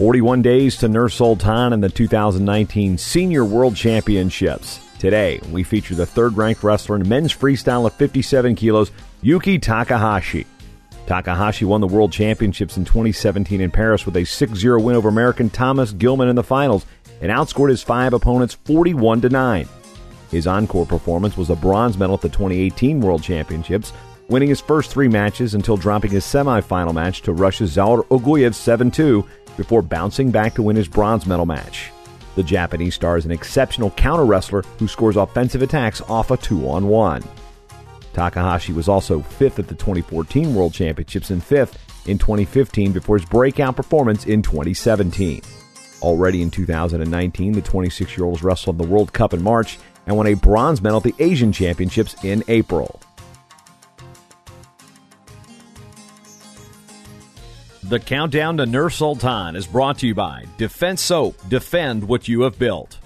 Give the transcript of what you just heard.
41 days to Nur Sultan and the 2019 Senior World Championships. Today, we feature the third ranked wrestler in men's freestyle at 57 kilos, Yuki Takahashi. Takahashi won the World Championships in 2017 in Paris with a 6 0 win over American Thomas Gilman in the finals and outscored his five opponents 41 9. His encore performance was a bronze medal at the 2018 World Championships, winning his first three matches until dropping his semifinal match to Russia's Zaur Uguev 7 2 before bouncing back to win his bronze medal match. The Japanese star is an exceptional counter wrestler who scores offensive attacks off a 2 on 1. Takahashi was also fifth at the 2014 World Championships and fifth in 2015 before his breakout performance in 2017. Already in 2019, the 26 year old wrestled in the World Cup in March and won a bronze medal at the Asian Championships in April. The countdown to Nur Sultan is brought to you by Defense Soap. Defend what you have built.